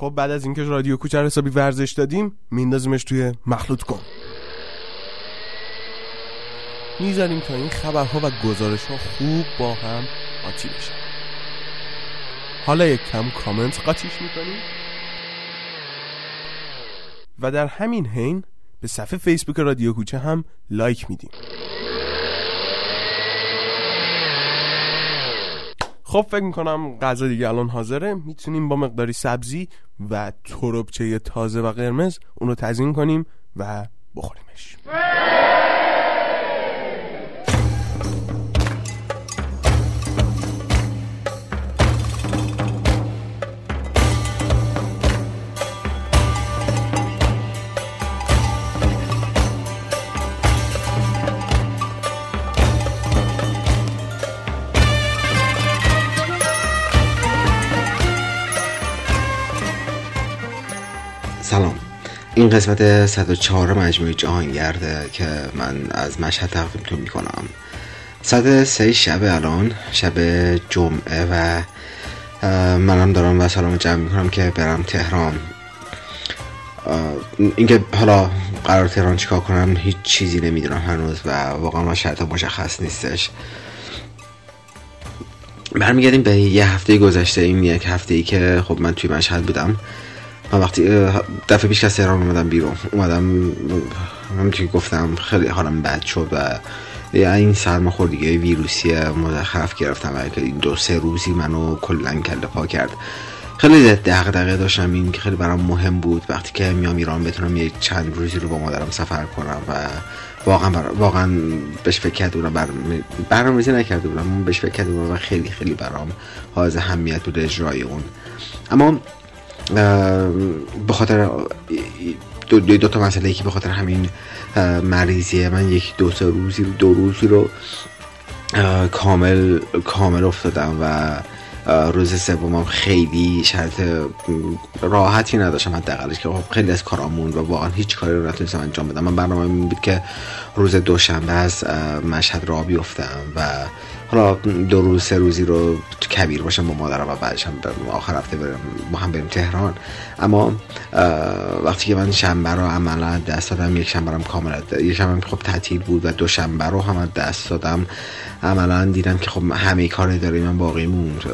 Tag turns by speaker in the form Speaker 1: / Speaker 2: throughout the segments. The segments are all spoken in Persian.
Speaker 1: خب بعد از اینکه رادیو کوچر حسابی ورزش دادیم میندازیمش توی مخلوط کن. می‌ذاریم تا این خبرها و گزارش ها خوب با هم قاطی بشن حالا یک کم کامنت قاطیش می‌کنیم. و در همین حین به صفحه فیسبوک رادیو کوچه هم لایک میدیم. خب فکر می‌کنم غذا دیگه الان حاضره. می‌تونیم با مقداری سبزی و تربچه تازه و قرمز اونو تزین کنیم و بخوریمش.
Speaker 2: سلام. این قسمت 104 مجموعه جهانگرده که من از مشهد تقدیمتون می‌کنم. ساعت سه شب الان شب جمعه و منم دارم و سلام جمع می‌کنم که برم تهران. اینکه حالا قرار تهران چیکار کنم هیچ چیزی نمی‌دونم هنوز و واقعا مشهد مشخص نیستش. برمیگردیم به یه هفته گذشته این یک هفته ای که خب من توی مشهد بودم. من وقتی دفعه پیش که تهران اومدم بیرون اومدم همونطور که گفتم خیلی حالم بد شد و این سرماخوردگی ویروسی مزخرف گرفتم و دو سه روزی منو کلا کله پا کرد. خیلی دغدغه داشتم این که خیلی برام مهم بود. وقتی که میام ایران بتونم یه چند روزی رو با مادرم سفر کنم و واقعا بر... واقعا بهش فکر کرده بودم بر... برنامه‌ریزی نکرده بودم بهش فکر کرده بودم و خیلی خیلی برام حائز اهمیت بود اجرای اون. اما به خاطر دو, دو, تا مسئله که به خاطر همین مریضیه. من یک دو سه روزی رو دو روزی رو کامل کامل افتادم و روز سومم خیلی شرط راحتی نداشتم. حداقلش که خب خیلی از کارامون و واقعا هیچ کاری رو نتونستم انجام بدم. من برنامه این بود که روز دوشنبه از مشهد را بیفتم و حالا دو روز سه روزی رو کبیر باشم با مادرم و بعدش هم آخر هفته برم. با هم بریم تهران. اما وقتی که من شنبه رو عملا دست دادم یک شنبه هم کاملا یک شنبه خب تعطیل بود و دو شنبه رو هم دست دادم. عملا دیدم که خب همه کار داریم من باقی موند.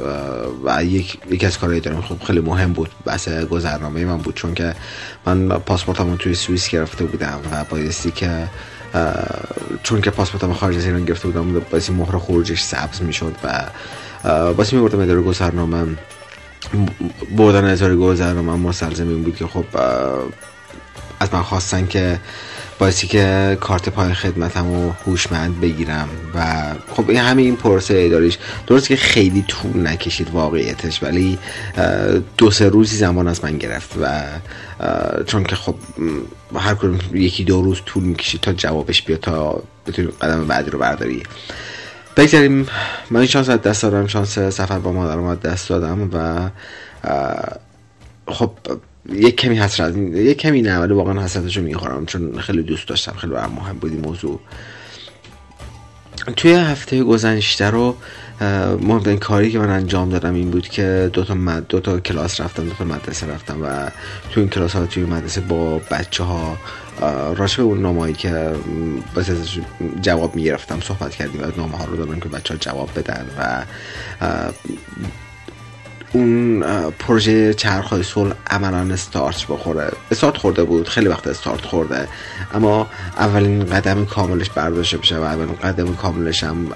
Speaker 2: و یک یکی از کارهای داریم خب خیلی مهم بود بحث گذرنامه من بود. چون که من پاسپورتمو توی سوئیس گرفته بودم و بایستی که چون که پاسپورتم خارج از ایران گرفته بودم باعث مهر خروجش سبز می‌شد و باعث میبردم اداره گذرنامه بردن اداره گذرنامه مستلزم این بود که خب از من خواستن که باعثی که کارت پای خدمتم رو هوشمند بگیرم و خب این همه این پروسه اداریش درست که خیلی طول نکشید واقعیتش ولی دو سه روزی زمان از من گرفت و چون که خب هر کدوم یکی دو روز طول می‌کشید تا جوابش بیاد تا بتونی قدم بعدی رو برداری. بگذاریم. من این شانس دست دادم. شانس سفر با مادرم دست دادم و خب یک کمی حسرت یک کمی نه ولی واقعا حسرتشو می‌خورم چون خیلی دوست داشتم خیلی برام مهم بود این موضوع. توی هفته گذشته رو مهمترین کاری که من انجام دادم این بود که دو تا, مد... دو تا کلاس رفتم دو تا مدرسه رفتم و توی این کلاس ها توی مدرسه با بچه ها راجع به اون نامه‌ای که باز جواب می‌گرفتم صحبت کردیم و نامه ها رو دادم که بچه ها جواب بدن و اون پروژه چرخهای صلح عملا استارت بخوره. استارت خورده بود خیلی وقت استارت خورده. اما اولین قدم کاملش برداشته بشه و اولین قدم کاملش هم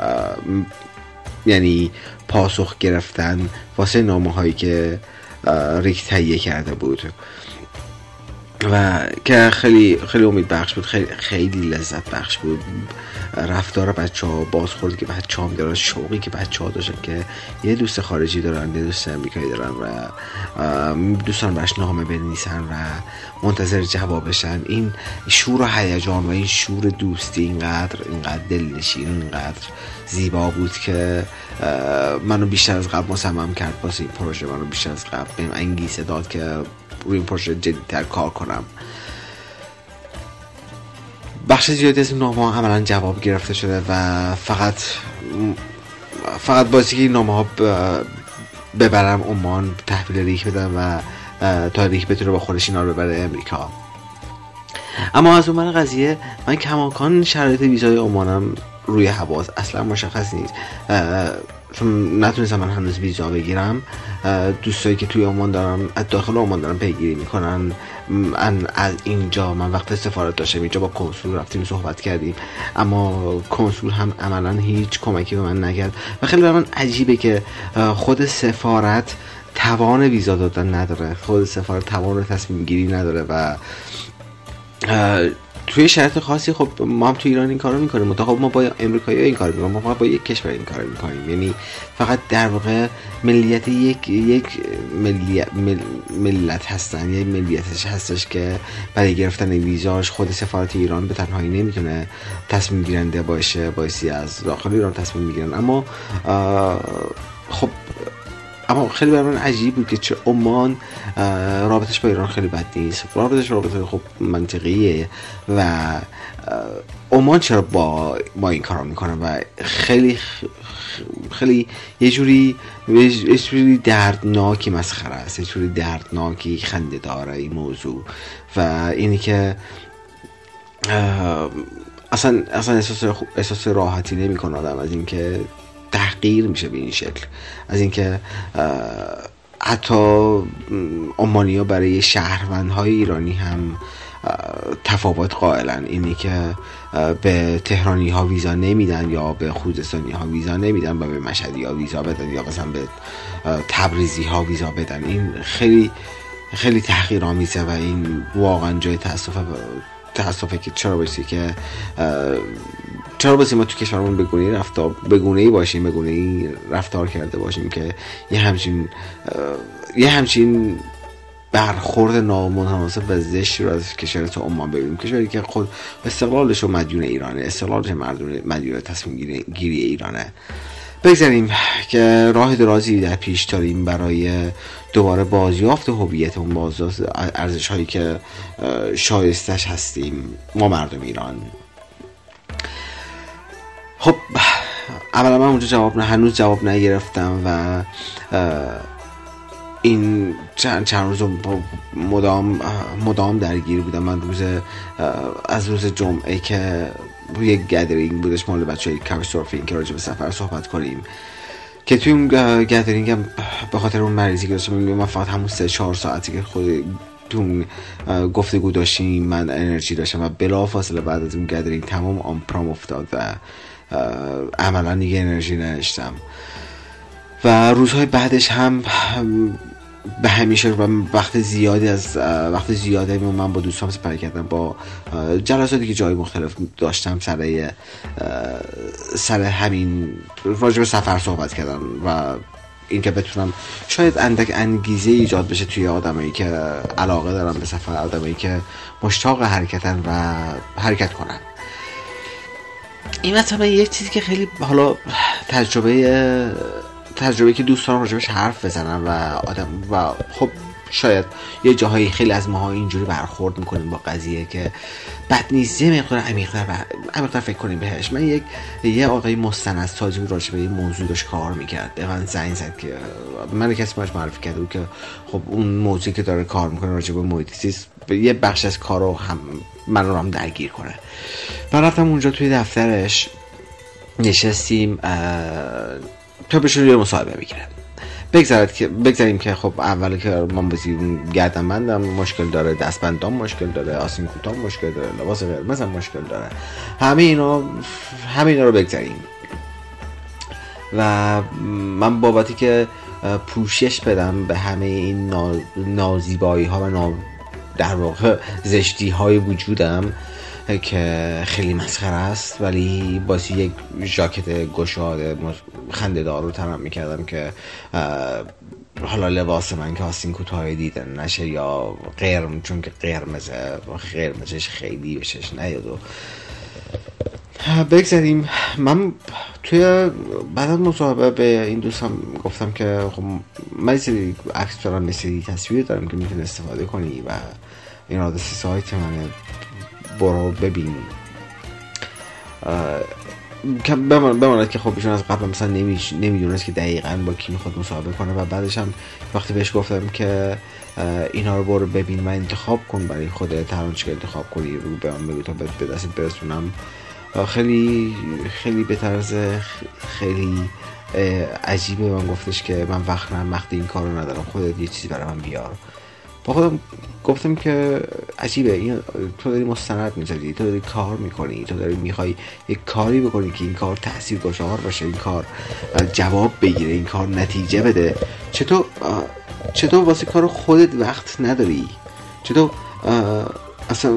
Speaker 2: یعنی پاسخ گرفتن واسه نامه هایی که ریک تهیه کرده بود. و که خیلی خیلی امید بخش بود خیلی خیلی لذت بخش بود. رفتار بچه ها بازخورد که بچه ها دارن شوقی که بچه ها داشتن که یه دوست خارجی دارن یه دوست امریکایی دارن و دوستان برش نامه بنویسن و منتظر جوابشن. این شور و هیجان و این شور دوستی اینقدر اینقدر دلنشین اینقدر زیبا بود که منو بیشتر از قبل مصمم کرد واسه این پروژه منو بیشتر از قبل انگیزه داد که روی این پروژه جدیتر کار کنم. بخش زیادی از این نامه ها عملا جواب گرفته شده و فقط فقط بازی که این نامه ها ببرم عمان تحویل ریک بدم و تاریخ بتونه با خودش اینا رو ببره امریکا. اما از اون قضیه من کماکان شرایط ویزای عمانم روی هواست اصلا مشخص نیست. چون نتونستم من هنوز ویزا بگیرم دوستایی که توی عمان دارم از داخل عمان دارم پیگیری می‌کنن. من از اینجا من وقت سفارت داشتم اینجا با کنسول رفتیم صحبت کردیم. اما کنسول هم عملا هیچ کمکی به من نکرد. و خیلی من عجیبه که خود سفارت توان ویزا دادن نداره. خود سفارت توان تصمیم گیری نداره و توی شرط خاصی خب ما هم تو ایران این کارو می‌کنیم. خب ما با امریکایی این کار می‌کنیم. ما با یک کشور این کارو می‌کنیم. یعنی فقط در واقع ملیت یک یک ملیت ملت هستن. یک ملیتش هستش که برای گرفتن ویزاش خود سفارت ایران به تنهایی نمی‌تونه تصمیم گیرنده باشه باعثی از داخل ایران تصمیم می‌گیرن. اما خب اما خیلی برای من عجیب بود که چه عمان رابطش با ایران خیلی بد نیست. رابطش رابطه خب منطقیه و عمان چرا با ما این کارا می‌کنه و خیلی خیلی یه جوری یه جوری دردناکی مسخره است یه جوری دردناکی خنده داره این موضوع. و اینی که اصلا اصلا احساس احساس راحتی نمی‌کنه آدم از اینکه تحقیر میشه به این شکل. از اینکه حتی ها برای شهروندهای ایرانی هم تفاوت قائلن. اینی که به تهرانی ها ویزا نمیدن یا به خوزستانی ها ویزا نمیدن و به مشهدی ها ویزا بدن یا مثلا به تبریزی ها ویزا بدن. این خیلی خیلی تحقیر آمیزه و این واقعا جای تاسف تاسفه که چرا باشه که چرا بسی ما تو کشورمون بگونه رفتار بگونه ای باشیم بگونه ای رفتار کرده باشیم که یه همچین یه همچین برخورد نامناسب و زشتی رو از کشور تو عمان ببینیم. کشوری که خود استقلالش و مدیون ایرانه استقلالش مدیون تصمیم گیری ایرانه. بگذاریم که راه درازی در پیش داریم برای دوباره بازیافت هویت اون بازیافت ارزش هایی که شایستش هستیم. ما مردم ایران. اولا من اونجا جواب نه هنوز جواب نگرفتم و این چند, چند روز مدام مدام درگیر بودم. من روز از روز جمعه که روی گدرینگ بودش مال بچه های کاوش که راجع به سفر صحبت کنیم. که توی اون گدرینگ هم به خاطر اون مریضی که داشتم من فقط همون سه چهار ساعتی که خود تو گفتگو داشتیم من انرژی داشتم و بلا فاصله بعد از اون گدرینگ تمام آمپرام افتاد و عملا دیگه انرژی نداشتم. و روزهای بعدش هم به همیشه و وقت زیادی از وقت زیادی من با دوستان سپری کردم با جلساتی که جای مختلف داشتم سر سر همین راجع به سفر صحبت کردم و اینکه بتونم شاید اندک انگیزه ایجاد بشه توی آدمایی که علاقه دارن به سفر آدمایی که مشتاق حرکتن و حرکت کنن. این مثلا یه چیزی که خیلی حالا تجربه تجربه که دوستان راجبش حرف بزنن و آدم و خب شاید یه جاهایی خیلی از ماها اینجوری برخورد می‌کنیم با قضیه که بد نیست. یه مقدار عمیق‌تر فکر کنیم بهش. من یک یه آقای مستند سازی راجع به این موضوع داشت کار می‌کرد. به من زنگ زد که من کسی باش معرفی کرده بود که خب اون موضوعی که داره کار می‌کنه راجع به محیط یه بخش از کارو هم من رو هم درگیر کنه. من رفتم اونجا توی دفترش. نشستیم تا بهشون یه مصاحبه بگیرم بگذارد که بگذاریم که خب اول که من بزی گردن بندم مشکل داره دستبندام مشکل داره آسین کوتاه مشکل داره لباس قرمز هم مشکل داره. همه اینا همه اینا رو بگذاریم. و من بابتی که پوشش بدم به همه این نازیبایی ها و در واقع زشتی های وجودم که خیلی مسخره است ولی باسی یک ژاکت گشاده خنده رو تنم می‌کردم که حالا لباس من که آستین کوتاه دیدن نشه یا قرم چون که قرمزه قرمزش خیلی بشش نیاد و بگذاریم. من توی بعد از مصاحبه به این دوستم گفتم که خب من سری عکس دارم مثل تصویر دارم که می‌تونی استفاده کنی و این آدرس سایت منه. برو ببین. بماند که خب ایشون از قبل مثلا نمی‌دونست که دقیقا با کی می‌خواد مصاحبه کنه و بعدش هم وقتی بهش گفتم که اینا رو برو ببین و انتخاب کن برای خودت هر که انتخاب کنی رو به من بگو تا به دست برسونم. خیلی خیلی به طرز خیلی عجیبه. من گفتش که من وقت نه وقت این کار رو ندارم خودت یه چیزی برای من بیار. با خودم گفتم که عجیبه این تو داری مستند می‌ذاری تو داری کار می‌کنی تو داری می‌خوای یک کاری بکنی که این کار تاثیر گذار باشه این کار جواب بگیره این کار نتیجه بده. چطور چطور واسه کار خودت وقت نداری؟ چطور اصلا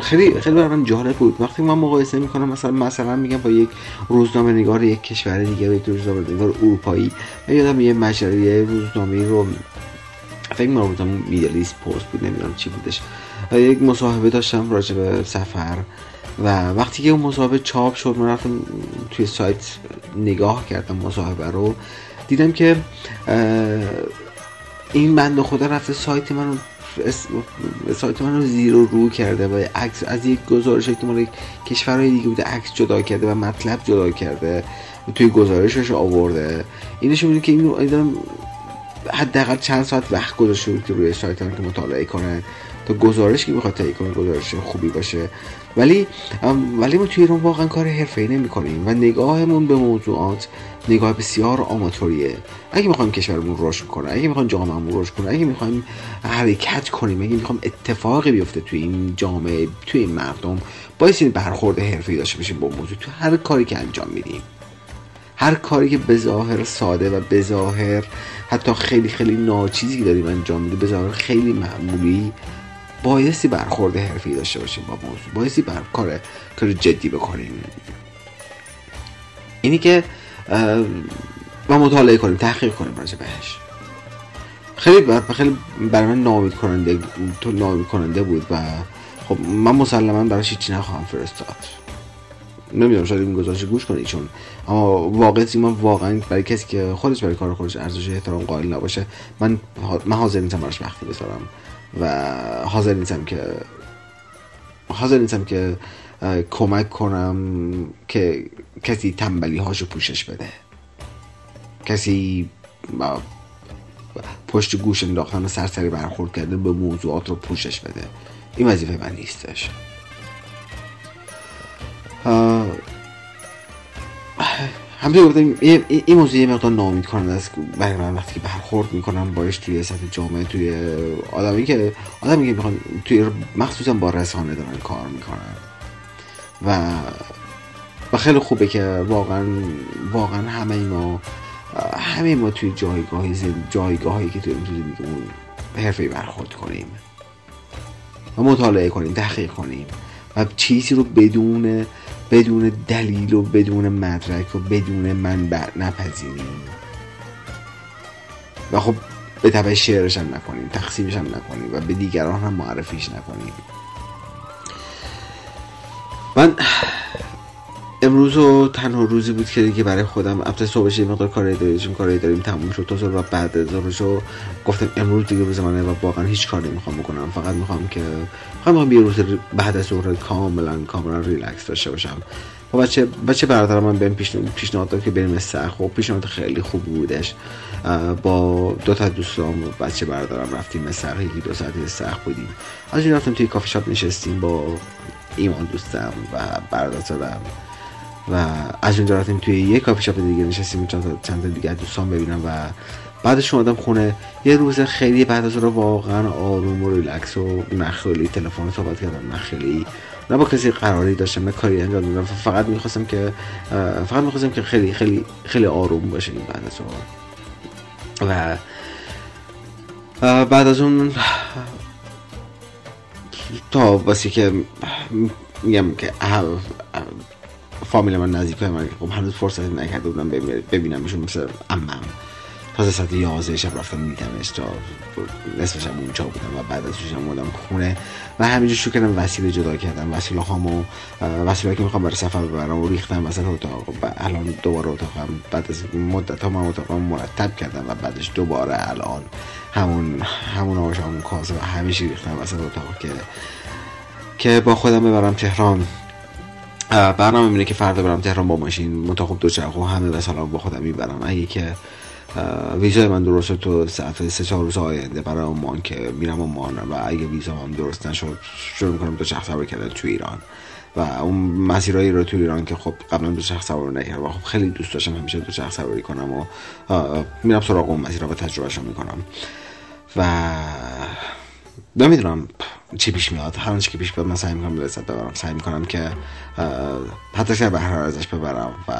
Speaker 2: خیلی خیلی برام جالب بود. وقتی من مقایسه می‌کنم مثلا مثلا میگم با یک روزنامه نگار یک کشور دیگه و یک روزنامه نگار اروپایی و یادم یه مجله روزنامه رو فکر می‌کنم میدلیست پست بود نمی‌دونم چی بودش. یک مصاحبه داشتم راجع به سفر و وقتی که اون مصاحبه چاپ شد من رفتم توی سایت نگاه کردم مصاحبه رو. دیدم که این بند خدا رفته سایت من سایت من رو زیر و رو کرده و عکس از یک گزارش که مال کشورهای دیگه بوده عکس جدا کرده و مطلب جدا کرده توی گزارشش آورده. اینش بوده که این حداقل چند ساعت وقت گذاشته بود که روی سایت که مطالعه کنه تا گزارش که می‌خواد تهیه کنه گزارش خوبی باشه. ولی ولی ما توی ایران واقعا کار حرفه‌ای نمی‌کنیم و نگاهمون به موضوعات نگاه بسیار آماتوریه. اگه می‌خوایم کشورمون رشد کنه اگه می‌خوایم جامعهمون رشد کنه اگه می‌خوایم حرکت کنیم اگه می‌خوایم اتفاقی بیفته توی این جامعه توی این مردم باید این برخورد حرفه‌ای داشته باشیم با موضوع تو هر کاری که انجام میدیم. هر کاری که به ظاهر ساده و به ظاهر حتی خیلی خیلی ناچیزی داریم انجام میدیم به ظاهر خیلی معمولی بایستی برخورد حرفی داشته باشیم با موضوع. بایستی بر کار کار جدی بکنیم. اینی که ما مطالعه کنیم تحقیق کنیم راجع بهش. خیلی بر خیلی برای من نامید کننده تو نامید کننده بود و خب من مسلما براش هیچی نخواهم فرستاد. نمی‌دونم شاید این گزارش گوش کنید چون اما واقعا من واقعا برای کسی که خودش برای کار خودش ارزش احترام قائل نباشه من من حاضر نیستم براش وقتی بذارم و حاضر نیستم که حاضر نیستم که کمک کنم که کسی تنبلی هاشو پوشش بده. کسی پشت گوش انداختن و سرسری برخورد کردن به موضوعات رو پوشش بده. این وظیفه من نیستش. همطور گفتم این موضوع یه مقدار نامید کننده است. برای من وقتی که برخورد می‌کنم باش توی سطح جامعه توی آدمی که آدمی که می‌خوان توی مخصوصا با رسانه دارن کار می‌کنن. و و خیلی خوبه که واقعا واقعا همه ما همه ما توی جایگاهی جایگاهی که توی زندگیمون حرفه برخورد کنیم. و مطالعه کنیم تحقیق کنیم. و چیزی رو بدون بدون دلیل و بدون مدرک و بدون منبع نپذیریم. و خب به طبع شعرش هم نکنیم تقسیمش هم نکنیم و به دیگران هم معرفیش نکنیم. من امروز و تنها روزی بود که دیگه برای خودم البته صبحش یه مقدار کاری داریم کاری داریم تموم شد تا و بعد از رو گفتم امروز دیگه روز منه و واقعا هیچ کاری نمی‌خوام بکنم. فقط می‌خوام که می‌خوام یه روز بعد از ظهر کاملا کاملا ریلکس داشته باشم. و بچه بچه برادرم من بهم پیشنهاد داد که بریم استخر و پیشنهاد خیلی خوب بودش. با دو تا دوستام بچه برادرم رفتیم استخر یکی دو ساعتی استخر بودیم. از این رفتیم توی کافی شاپ نشستیم با ایمان دوستم و برادرم و از اونجا رفتیم توی یه کافی شاپ دیگه نشستیم چند تا چند تا دیگه دوستان ببینم و بعدش اومدم خونه. یه روز خیلی بعد از رو واقعا آروم و ریلکس و نخیلی تلفن صحبت کردم نخیلی نه با کسی قراری داشتم نه کاری انجام دادم. فقط می‌خواستم که فقط می‌خواستم که خیلی خیلی خیلی آروم باشه بعد از و بعد از اون تا واسه که میگم که فامیل من نزدیک من خب هنوز فرصت نکرده بودم ببینمشون مثل امم تازه ساعت 11 شب رفتم دیدمش تا نصف شب اونجا بودم و بعد از شب اومدم خونه. و همینجور شو کردم وسیله جدا کردم. وسیله هامو وسیله که می‌خوام برای سفر ببرم و ریختم وسط اتاق. و الان دوباره اتاقم بعد از مدت ها من اتاقم مرتب کردم و بعدش دوباره الان همون همون آش همون کاسه و همیشه ریختم وسط اتاق که که با خودم ببرم تهران. برنامه اینه که فردا برم تهران با ماشین. منتها خب چرخ و همه وسایلم با خودم می‌برم. اگه که ویزای من درست تو ساعت سه چهار روز آینده برای عمان که میرم عمان و اگه ویزا هم درست نشد شروع می‌کنم دو چرخ سواری کردن تو ایران. و اون مسیرهایی رو تو ایران که خب قبلا دو چرخ سواری نکردم و خب خیلی دوست داشتم همیشه دو چرخ سواری کنم و میرم سراغ اون مسیرها و تجربهشو می‌کنم. و نمی‌دونم چی پیش میاد. هر که پیش بیاد من سعی می‌کنم لذت ببرم. سعی می‌کنم که حتی که بهره ازش ببرم و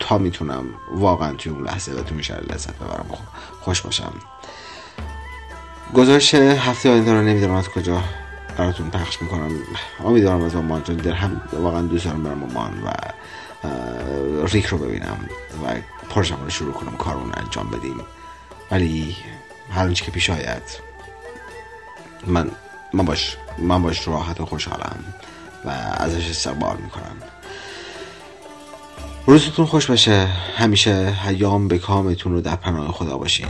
Speaker 2: تا می‌تونم واقعا توی اون لحظه و تو میشه لذت ببرم. خوش باشم. گزارش هفته آینده رو نمی‌دونم از کجا براتون پخش می‌کنم. امیدوارم از امان چون در هم واقعا دوست دارم برم امان و ریک رو ببینم و پروژم رو شروع کنم کارون انجام بدیم. ولی هر که پیش آید من من باش من باش راحت و خوشحالم و ازش استقبال می‌کنم. روزتون خوش باشه. همیشه حیام به کامتون رو در پناه خدا باشین.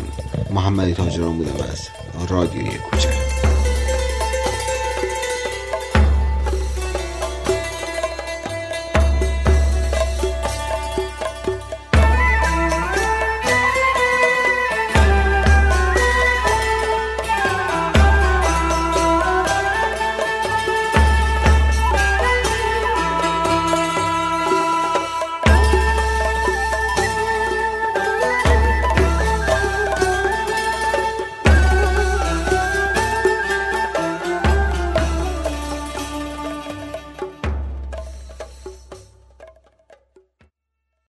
Speaker 2: محمدی تاجران بودم از رادیوی کوچک.